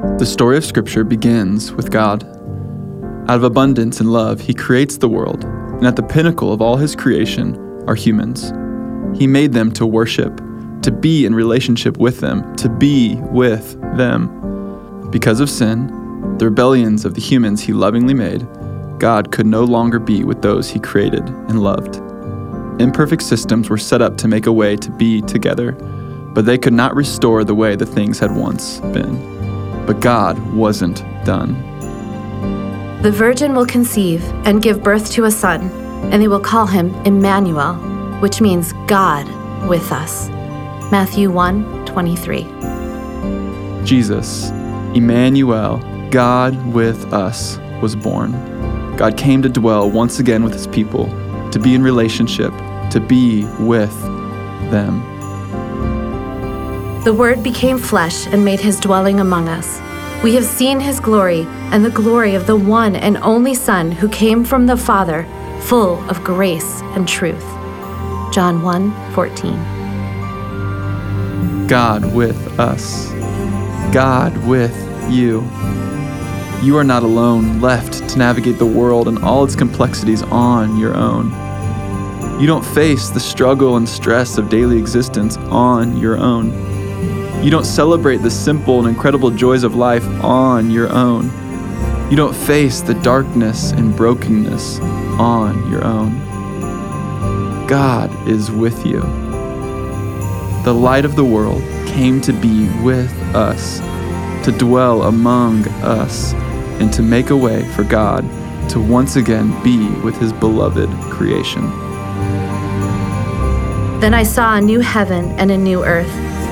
The story of Scripture begins with God. Out of abundance and love, He creates the world, and at the pinnacle of all His creation are humans. He made them to worship, to be in relationship with them, to be with them. Because of sin, the rebellions of the humans He lovingly made, God could no longer be with those He created and loved. Imperfect systems were set up to make a way to be together, but they could not restore the way the things had once been. But God wasn't done. The virgin will conceive and give birth to a son, and they will call him Emmanuel, which means God with us. Matthew 1 23. Jesus, Emmanuel, God with us, was born. God came to dwell once again with his people, to be in relationship, to be with them. The Word became flesh and made his dwelling among us. We have seen his glory and the glory of the one and only Son who came from the Father, full of grace and truth. John 1 14. God with us. God with you. You are not alone, left to navigate the world and all its complexities on your own. You don't face the struggle and stress of daily existence on your own. You don't celebrate the simple and incredible joys of life on your own. You don't face the darkness and brokenness on your own. God is with you. The light of the world came to be with us, to dwell among us, and to make a way for God to once again be with his beloved creation. Then I saw a new heaven and a new earth.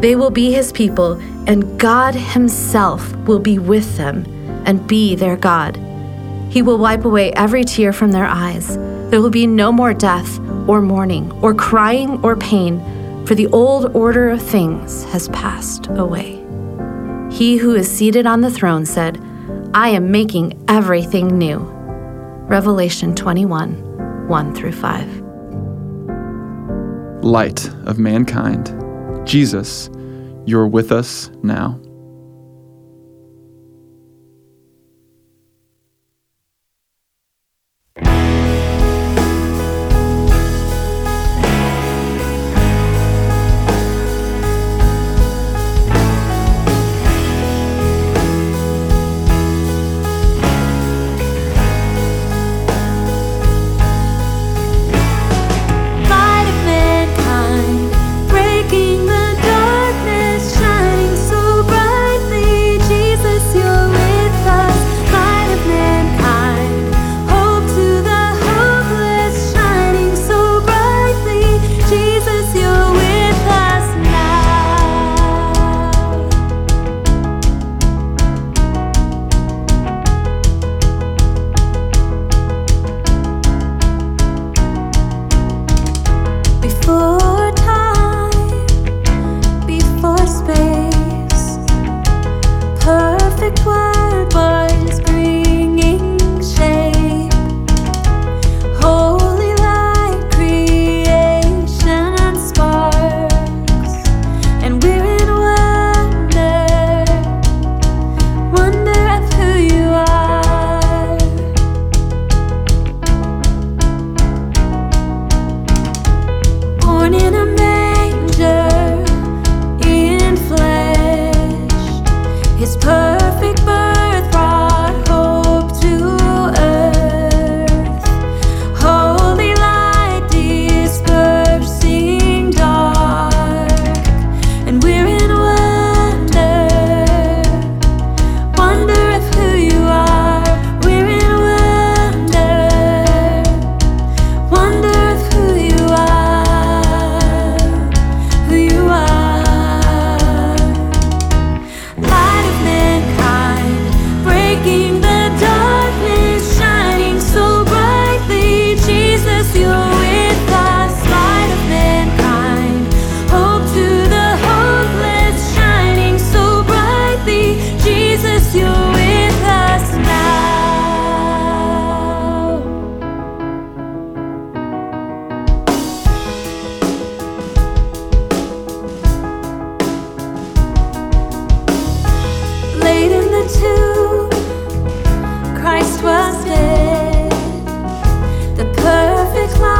They will be his people, and God himself will be with them and be their God. He will wipe away every tear from their eyes. There will be no more death, or mourning, or crying, or pain, for the old order of things has passed away. He who is seated on the throne said, I am making everything new. Revelation 21 1 through 5. Light of mankind, Jesus, you're with us now. perfect. cloud.